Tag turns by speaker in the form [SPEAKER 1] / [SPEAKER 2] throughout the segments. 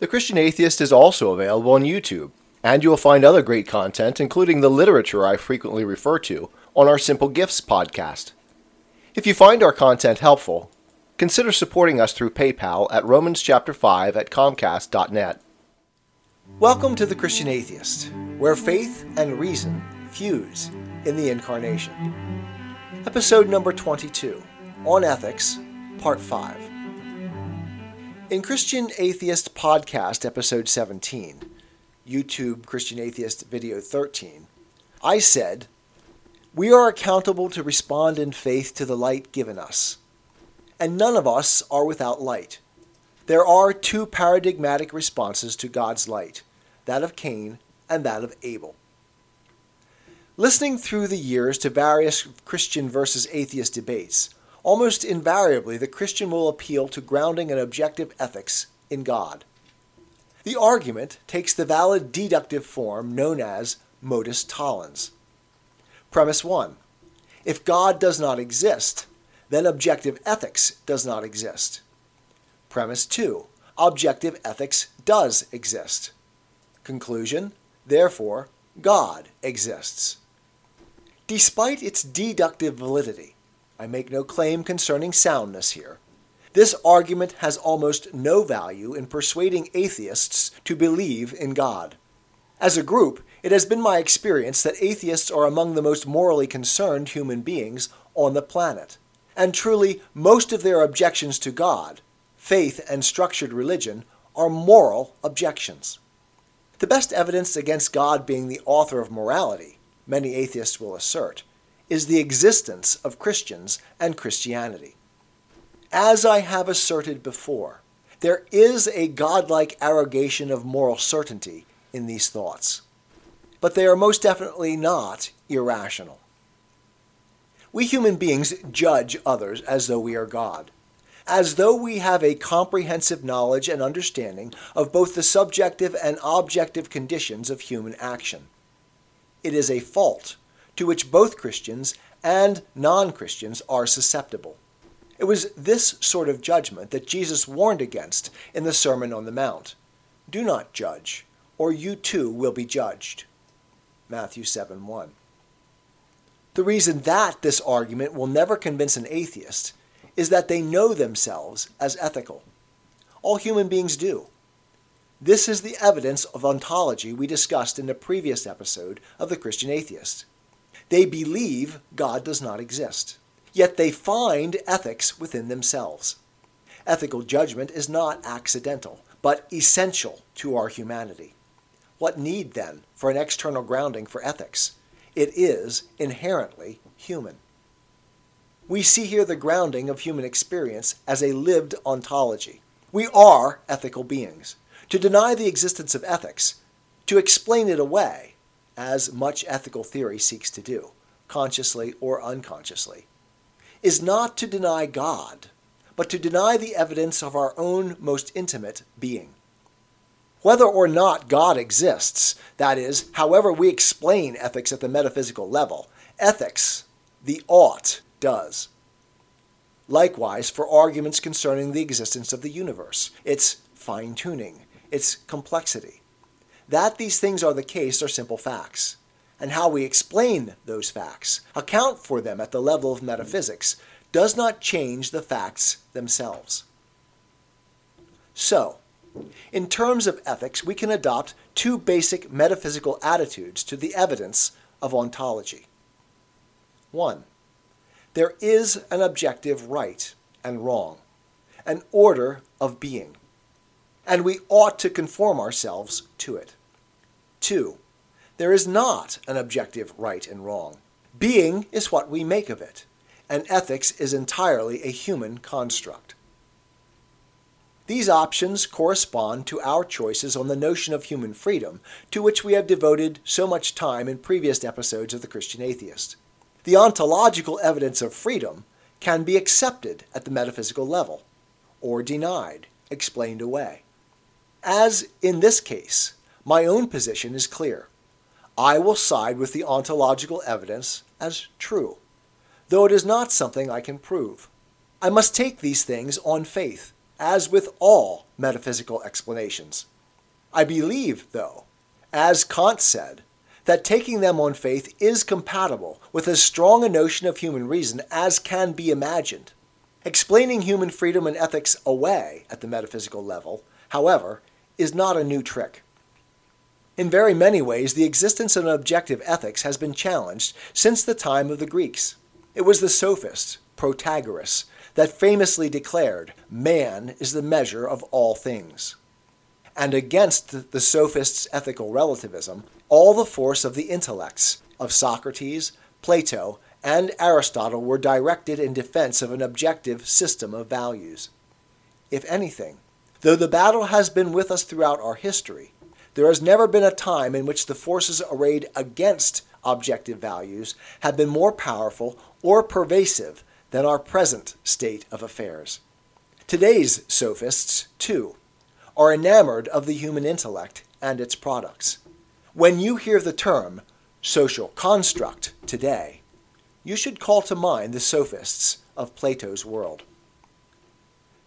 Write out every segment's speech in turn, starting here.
[SPEAKER 1] The Christian Atheist is also available on YouTube, and you will find other great content, including the literature I frequently refer to, on our Simple Gifts podcast. If you find our content helpful, consider supporting us through PayPal at Romans chapter 5 at comcast.net. Welcome to The Christian Atheist, where faith and reason fuse in the Incarnation. Episode number 22 On Ethics, Part 5. In Christian Atheist Podcast, Episode 17, YouTube Christian Atheist Video 13, I said, We are accountable to respond in faith to the light given us, and none of us are without light. There are two paradigmatic responses to God's light that of Cain and that of Abel. Listening through the years to various Christian versus atheist debates, almost invariably the Christian will appeal to grounding an objective ethics in God. The argument takes the valid deductive form known as modus tollens. Premise 1. If God does not exist, then objective ethics does not exist. Premise 2. Objective ethics does exist. Conclusion. Therefore, God exists. Despite its deductive validity, I make no claim concerning soundness here. This argument has almost no value in persuading atheists to believe in God. As a group, it has been my experience that atheists are among the most morally concerned human beings on the planet. And truly, most of their objections to God, faith, and structured religion are moral objections. The best evidence against God being the author of morality, many atheists will assert, is the existence of Christians and Christianity. As I have asserted before, there is a godlike arrogation of moral certainty in these thoughts, but they are most definitely not irrational. We human beings judge others as though we are God, as though we have a comprehensive knowledge and understanding of both the subjective and objective conditions of human action. It is a fault to which both Christians and non Christians are susceptible. It was this sort of judgment that Jesus warned against in the Sermon on the Mount. Do not judge, or you too will be judged. Matthew 7 1. The reason that this argument will never convince an atheist is that they know themselves as ethical. All human beings do. This is the evidence of ontology we discussed in the previous episode of The Christian Atheist. They believe God does not exist, yet they find ethics within themselves. Ethical judgment is not accidental, but essential to our humanity. What need, then, for an external grounding for ethics? It is inherently human. We see here the grounding of human experience as a lived ontology. We are ethical beings. To deny the existence of ethics, to explain it away, as much ethical theory seeks to do, consciously or unconsciously, is not to deny God, but to deny the evidence of our own most intimate being. Whether or not God exists, that is, however we explain ethics at the metaphysical level, ethics, the ought, does. Likewise, for arguments concerning the existence of the universe, its fine tuning, its complexity, that these things are the case are simple facts, and how we explain those facts, account for them at the level of metaphysics, does not change the facts themselves. So, in terms of ethics, we can adopt two basic metaphysical attitudes to the evidence of ontology. 1. There is an objective right and wrong, an order of being, and we ought to conform ourselves to it. 2. There is not an objective right and wrong. Being is what we make of it, and ethics is entirely a human construct. These options correspond to our choices on the notion of human freedom, to which we have devoted so much time in previous episodes of The Christian Atheist. The ontological evidence of freedom can be accepted at the metaphysical level, or denied, explained away. As in this case, my own position is clear. I will side with the ontological evidence as true, though it is not something I can prove. I must take these things on faith as with all metaphysical explanations. I believe, though, as Kant said, that taking them on faith is compatible with as strong a notion of human reason as can be imagined. Explaining human freedom and ethics away at the metaphysical level, however, is not a new trick. In very many ways, the existence of an objective ethics has been challenged since the time of the Greeks. It was the sophist, Protagoras, that famously declared, Man is the measure of all things. And against the sophist's ethical relativism, all the force of the intellects of Socrates, Plato, and Aristotle were directed in defense of an objective system of values. If anything, though the battle has been with us throughout our history, there has never been a time in which the forces arrayed against objective values have been more powerful or pervasive than our present state of affairs. Today's sophists, too, are enamored of the human intellect and its products. When you hear the term social construct today, you should call to mind the sophists of Plato's world.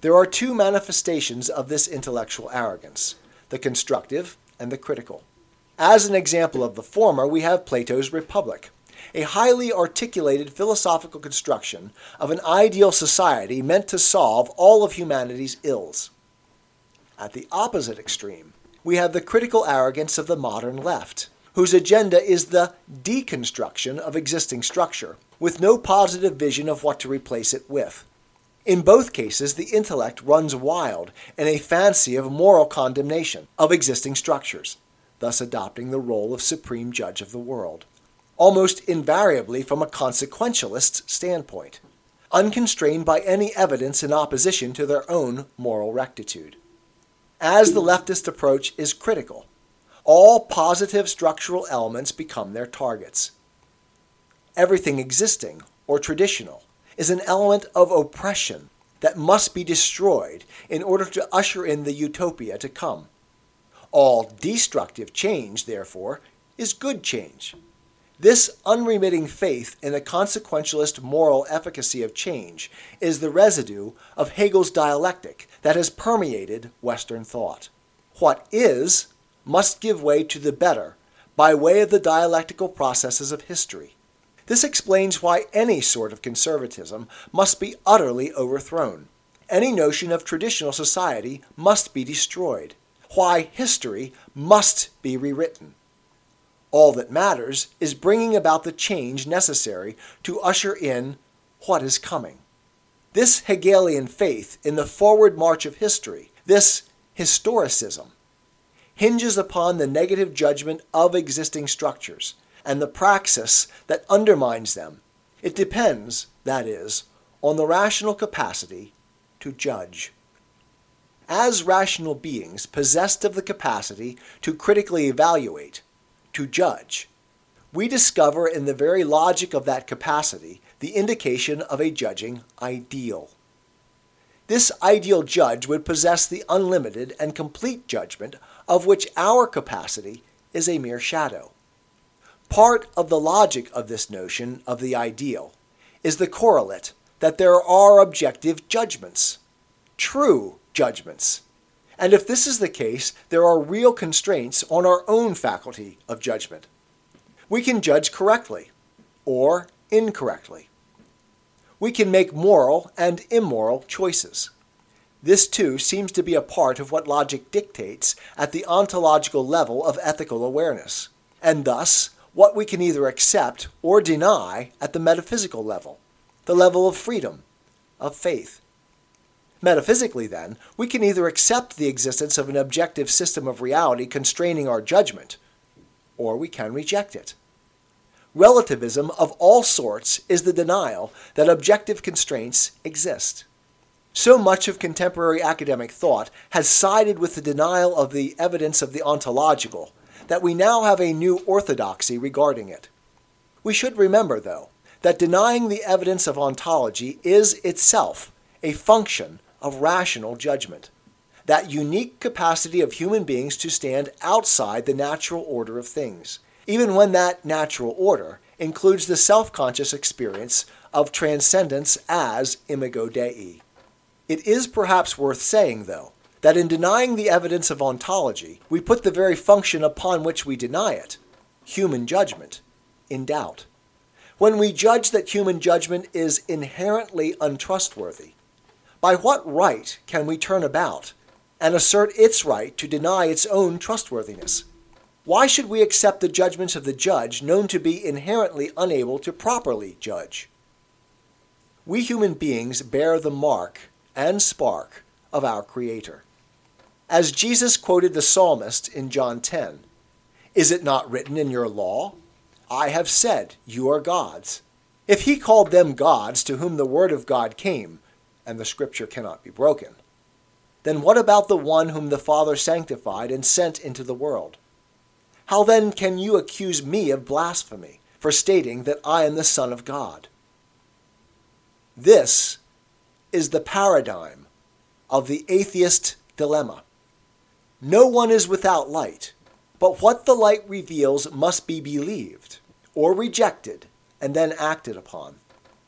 [SPEAKER 1] There are two manifestations of this intellectual arrogance the constructive and the critical. As an example of the former, we have Plato's Republic, a highly articulated philosophical construction of an ideal society meant to solve all of humanity's ills. At the opposite extreme, we have the critical arrogance of the modern left, whose agenda is the deconstruction of existing structure, with no positive vision of what to replace it with. In both cases, the intellect runs wild in a fancy of moral condemnation of existing structures, thus adopting the role of supreme judge of the world, almost invariably from a consequentialist standpoint, unconstrained by any evidence in opposition to their own moral rectitude as the leftist approach is critical. All positive structural elements become their targets. Everything existing or traditional is an element of oppression that must be destroyed in order to usher in the utopia to come. All destructive change, therefore, is good change. This unremitting faith in the consequentialist moral efficacy of change is the residue of Hegel's dialectic that has permeated Western thought. What is must give way to the better by way of the dialectical processes of history. This explains why any sort of conservatism must be utterly overthrown. Any notion of traditional society must be destroyed. Why history must be rewritten. All that matters is bringing about the change necessary to usher in what is coming. This Hegelian faith in the forward march of history, this historicism, hinges upon the negative judgment of existing structures and the praxis that undermines them. It depends, that is, on the rational capacity to judge. As rational beings possessed of the capacity to critically evaluate, to judge. We discover in the very logic of that capacity the indication of a judging ideal. This ideal judge would possess the unlimited and complete judgment of which our capacity is a mere shadow. Part of the logic of this notion of the ideal is the correlate that there are objective judgments, true judgments, and if this is the case, there are real constraints on our own faculty of judgment. We can judge correctly or incorrectly. We can make moral and immoral choices. This too seems to be a part of what logic dictates at the ontological level of ethical awareness, and thus what we can either accept or deny at the metaphysical level, the level of freedom, of faith. Metaphysically, then, we can either accept the existence of an objective system of reality constraining our judgment, or we can reject it. Relativism of all sorts is the denial that objective constraints exist. So much of contemporary academic thought has sided with the denial of the evidence of the ontological that we now have a new orthodoxy regarding it. We should remember, though, that denying the evidence of ontology is itself a function of rational judgment, that unique capacity of human beings to stand outside the natural order of things, even when that natural order includes the self conscious experience of transcendence as imago Dei. It is perhaps worth saying, though, that in denying the evidence of ontology, we put the very function upon which we deny it, human judgment, in doubt. When we judge that human judgment is inherently untrustworthy, by what right can we turn about and assert its right to deny its own trustworthiness? Why should we accept the judgments of the judge known to be inherently unable to properly judge? We human beings bear the mark and spark of our Creator. As Jesus quoted the psalmist in John 10, Is it not written in your law? I have said, You are gods. If he called them gods to whom the word of God came, and the scripture cannot be broken, then what about the one whom the Father sanctified and sent into the world? How then can you accuse me of blasphemy for stating that I am the Son of God? This is the paradigm of the atheist dilemma. No one is without light, but what the light reveals must be believed or rejected and then acted upon.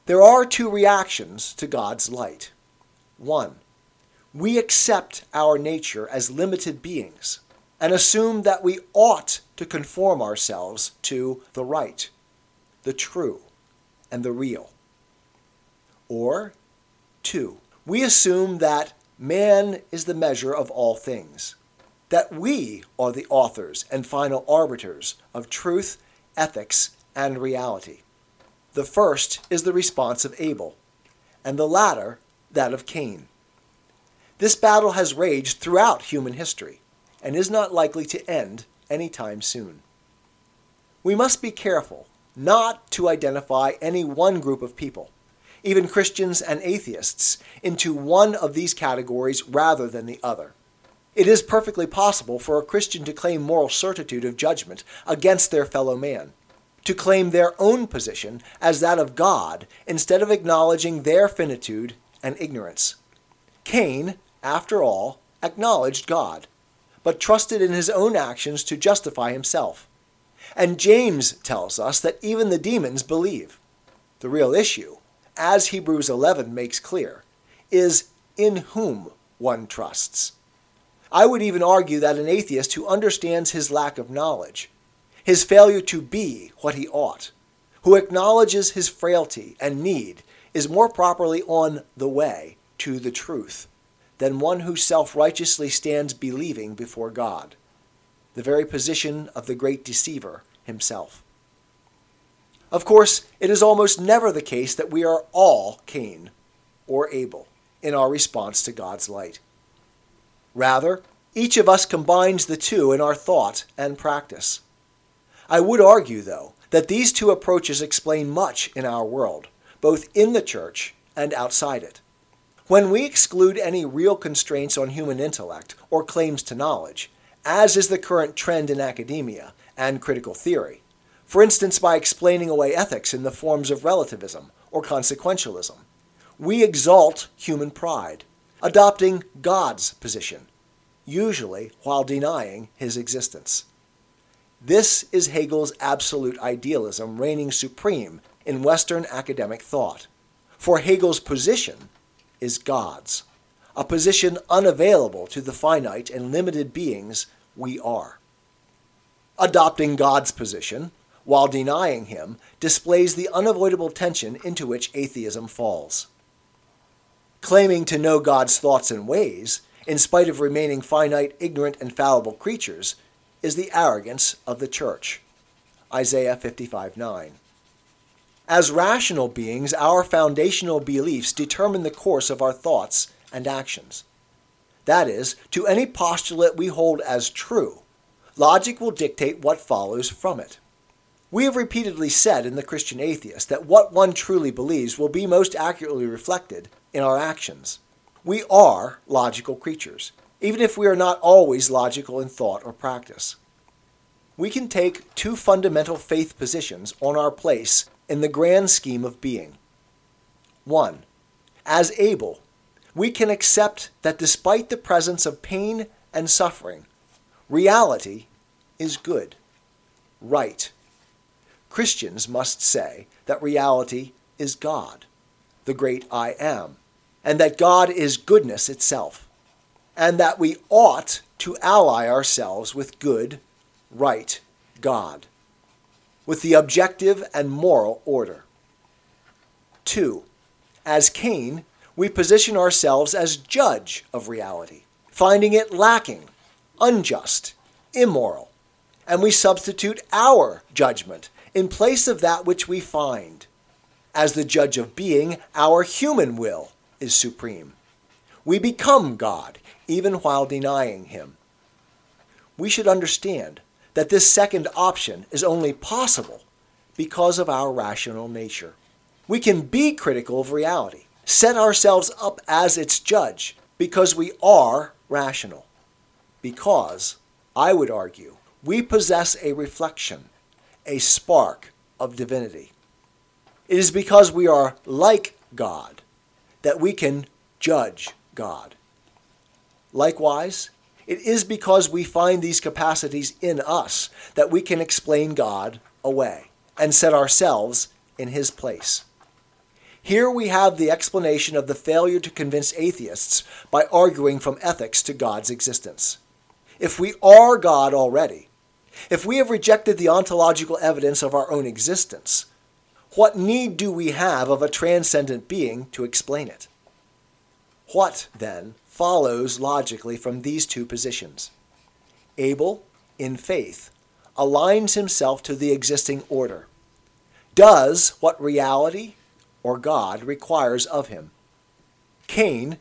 [SPEAKER 1] There are two reactions to God's light. One, we accept our nature as limited beings and assume that we ought to conform ourselves to the right, the true, and the real. Or, two, we assume that man is the measure of all things, that we are the authors and final arbiters of truth, ethics, and reality. The first is the response of Abel, and the latter that of Cain. This battle has raged throughout human history and is not likely to end any time soon. We must be careful not to identify any one group of people, even Christians and atheists, into one of these categories rather than the other. It is perfectly possible for a Christian to claim moral certitude of judgment against their fellow man to claim their own position as that of God instead of acknowledging their finitude and ignorance. Cain, after all, acknowledged God, but trusted in his own actions to justify himself. And James tells us that even the demons believe. The real issue, as Hebrews 11 makes clear, is in whom one trusts. I would even argue that an atheist who understands his lack of knowledge his failure to be what he ought, who acknowledges his frailty and need, is more properly on the way to the truth than one who self righteously stands believing before God, the very position of the great deceiver himself. Of course, it is almost never the case that we are all Cain or Abel in our response to God's light. Rather, each of us combines the two in our thought and practice. I would argue, though, that these two approaches explain much in our world, both in the church and outside it. When we exclude any real constraints on human intellect or claims to knowledge, as is the current trend in academia and critical theory, for instance by explaining away ethics in the forms of relativism or consequentialism, we exalt human pride, adopting God's position, usually while denying his existence. This is Hegel's absolute idealism reigning supreme in Western academic thought. For Hegel's position is God's, a position unavailable to the finite and limited beings we are. Adopting God's position, while denying him, displays the unavoidable tension into which atheism falls. Claiming to know God's thoughts and ways, in spite of remaining finite, ignorant, and fallible creatures, is the arrogance of the church. Isaiah 55 9. As rational beings, our foundational beliefs determine the course of our thoughts and actions. That is, to any postulate we hold as true, logic will dictate what follows from it. We have repeatedly said in The Christian Atheist that what one truly believes will be most accurately reflected in our actions. We are logical creatures, even if we are not always logical in thought or practice. We can take two fundamental faith positions on our place in the grand scheme of being. 1. As Abel, we can accept that despite the presence of pain and suffering, reality is good, right. Christians must say that reality is God, the great I am, and that God is goodness itself, and that we ought to ally ourselves with good, right God, with the objective and moral order. 2. As Cain, we position ourselves as judge of reality, finding it lacking, unjust, immoral, and we substitute our judgment in place of that which we find. As the judge of being, our human will is supreme. We become God, even while denying Him. We should understand that this second option is only possible because of our rational nature. We can be critical of reality, set ourselves up as its judge, because we are rational. Because, I would argue, we possess a reflection, a spark of divinity. It is because we are like God that we can judge God. Likewise, it is because we find these capacities in us that we can explain God away and set ourselves in His place. Here we have the explanation of the failure to convince atheists by arguing from ethics to God's existence. If we are God already, if we have rejected the ontological evidence of our own existence, what need do we have of a transcendent being to explain it? What, then, follows logically from these two positions? Abel, in faith, aligns himself to the existing order, does what reality or God requires of him. Cain,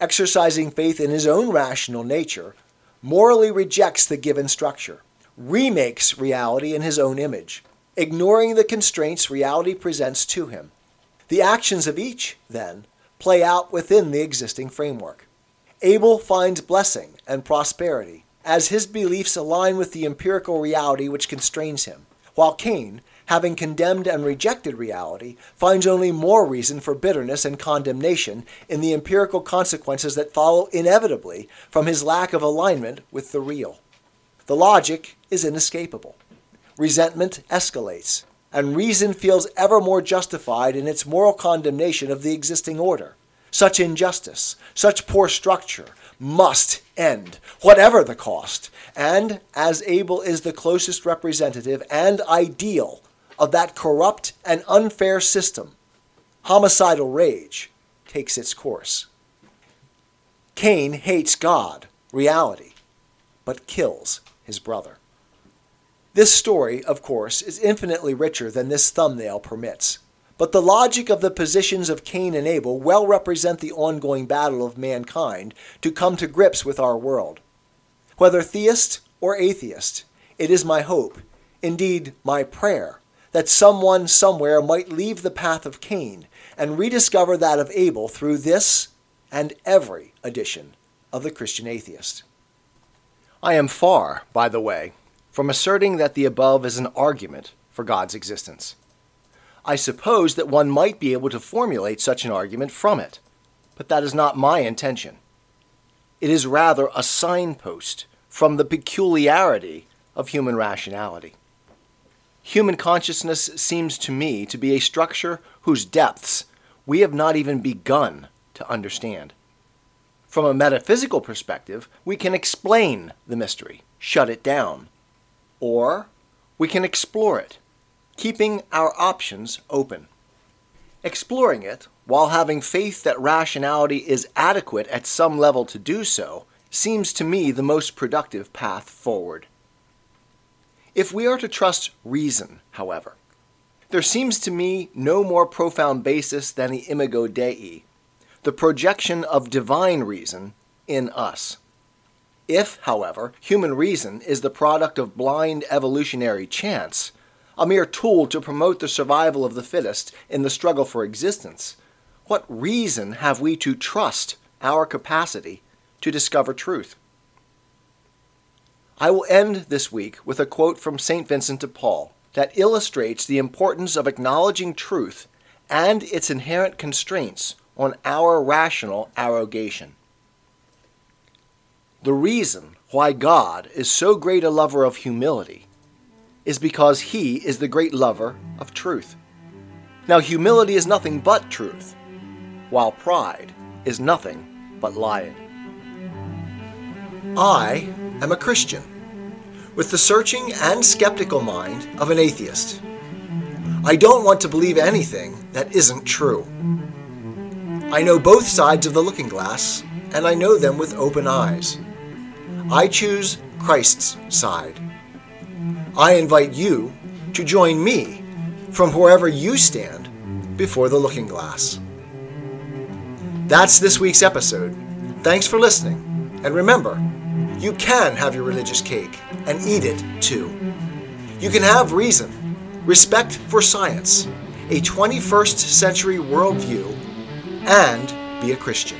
[SPEAKER 1] exercising faith in his own rational nature, morally rejects the given structure, remakes reality in his own image, ignoring the constraints reality presents to him. The actions of each, then, play out within the existing framework. Abel finds blessing and prosperity as his beliefs align with the empirical reality which constrains him, while Cain, having condemned and rejected reality, finds only more reason for bitterness and condemnation in the empirical consequences that follow inevitably from his lack of alignment with the real. The logic is inescapable. Resentment escalates, and reason feels ever more justified in its moral condemnation of the existing order. Such injustice, such poor structure, must end, whatever the cost. And as Abel is the closest representative and ideal of that corrupt and unfair system, homicidal rage takes its course. Cain hates God, reality, but kills his brother. This story, of course, is infinitely richer than this thumbnail permits. But the logic of the positions of Cain and Abel well represent the ongoing battle of mankind to come to grips with our world. Whether theist or atheist, it is my hope, indeed my prayer, that someone somewhere might leave the path of Cain and rediscover that of Abel through this and every edition of the Christian Atheist. I am far, by the way, from asserting that the above is an argument for God's existence. I suppose that one might be able to formulate such an argument from it, but that is not my intention. It is rather a signpost from the peculiarity of human rationality. Human consciousness seems to me to be a structure whose depths we have not even begun to understand. From a metaphysical perspective, we can explain the mystery, shut it down, or we can explore it keeping our options open. Exploring it, while having faith that rationality is adequate at some level to do so, seems to me the most productive path forward. If we are to trust reason, however, there seems to me no more profound basis than the imago Dei, the projection of divine reason in us. If, however, human reason is the product of blind evolutionary chance, a mere tool to promote the survival of the fittest in the struggle for existence, what reason have we to trust our capacity to discover truth? I will end this week with a quote from St. Vincent de Paul that illustrates the importance of acknowledging truth and its inherent constraints on our rational arrogation. The reason why God is so great a lover of humility is because he is the great lover of truth. Now, humility is nothing but truth, while pride is nothing but lying. I am a Christian, with the searching and skeptical mind of an atheist. I don't want to believe anything that isn't true. I know both sides of the looking glass, and I know them with open eyes. I choose Christ's side. I invite you to join me from wherever you stand before the looking glass. That's this week's episode. Thanks for listening. And remember, you can have your religious cake and eat it too. You can have reason, respect for science, a 21st century worldview, and be a Christian.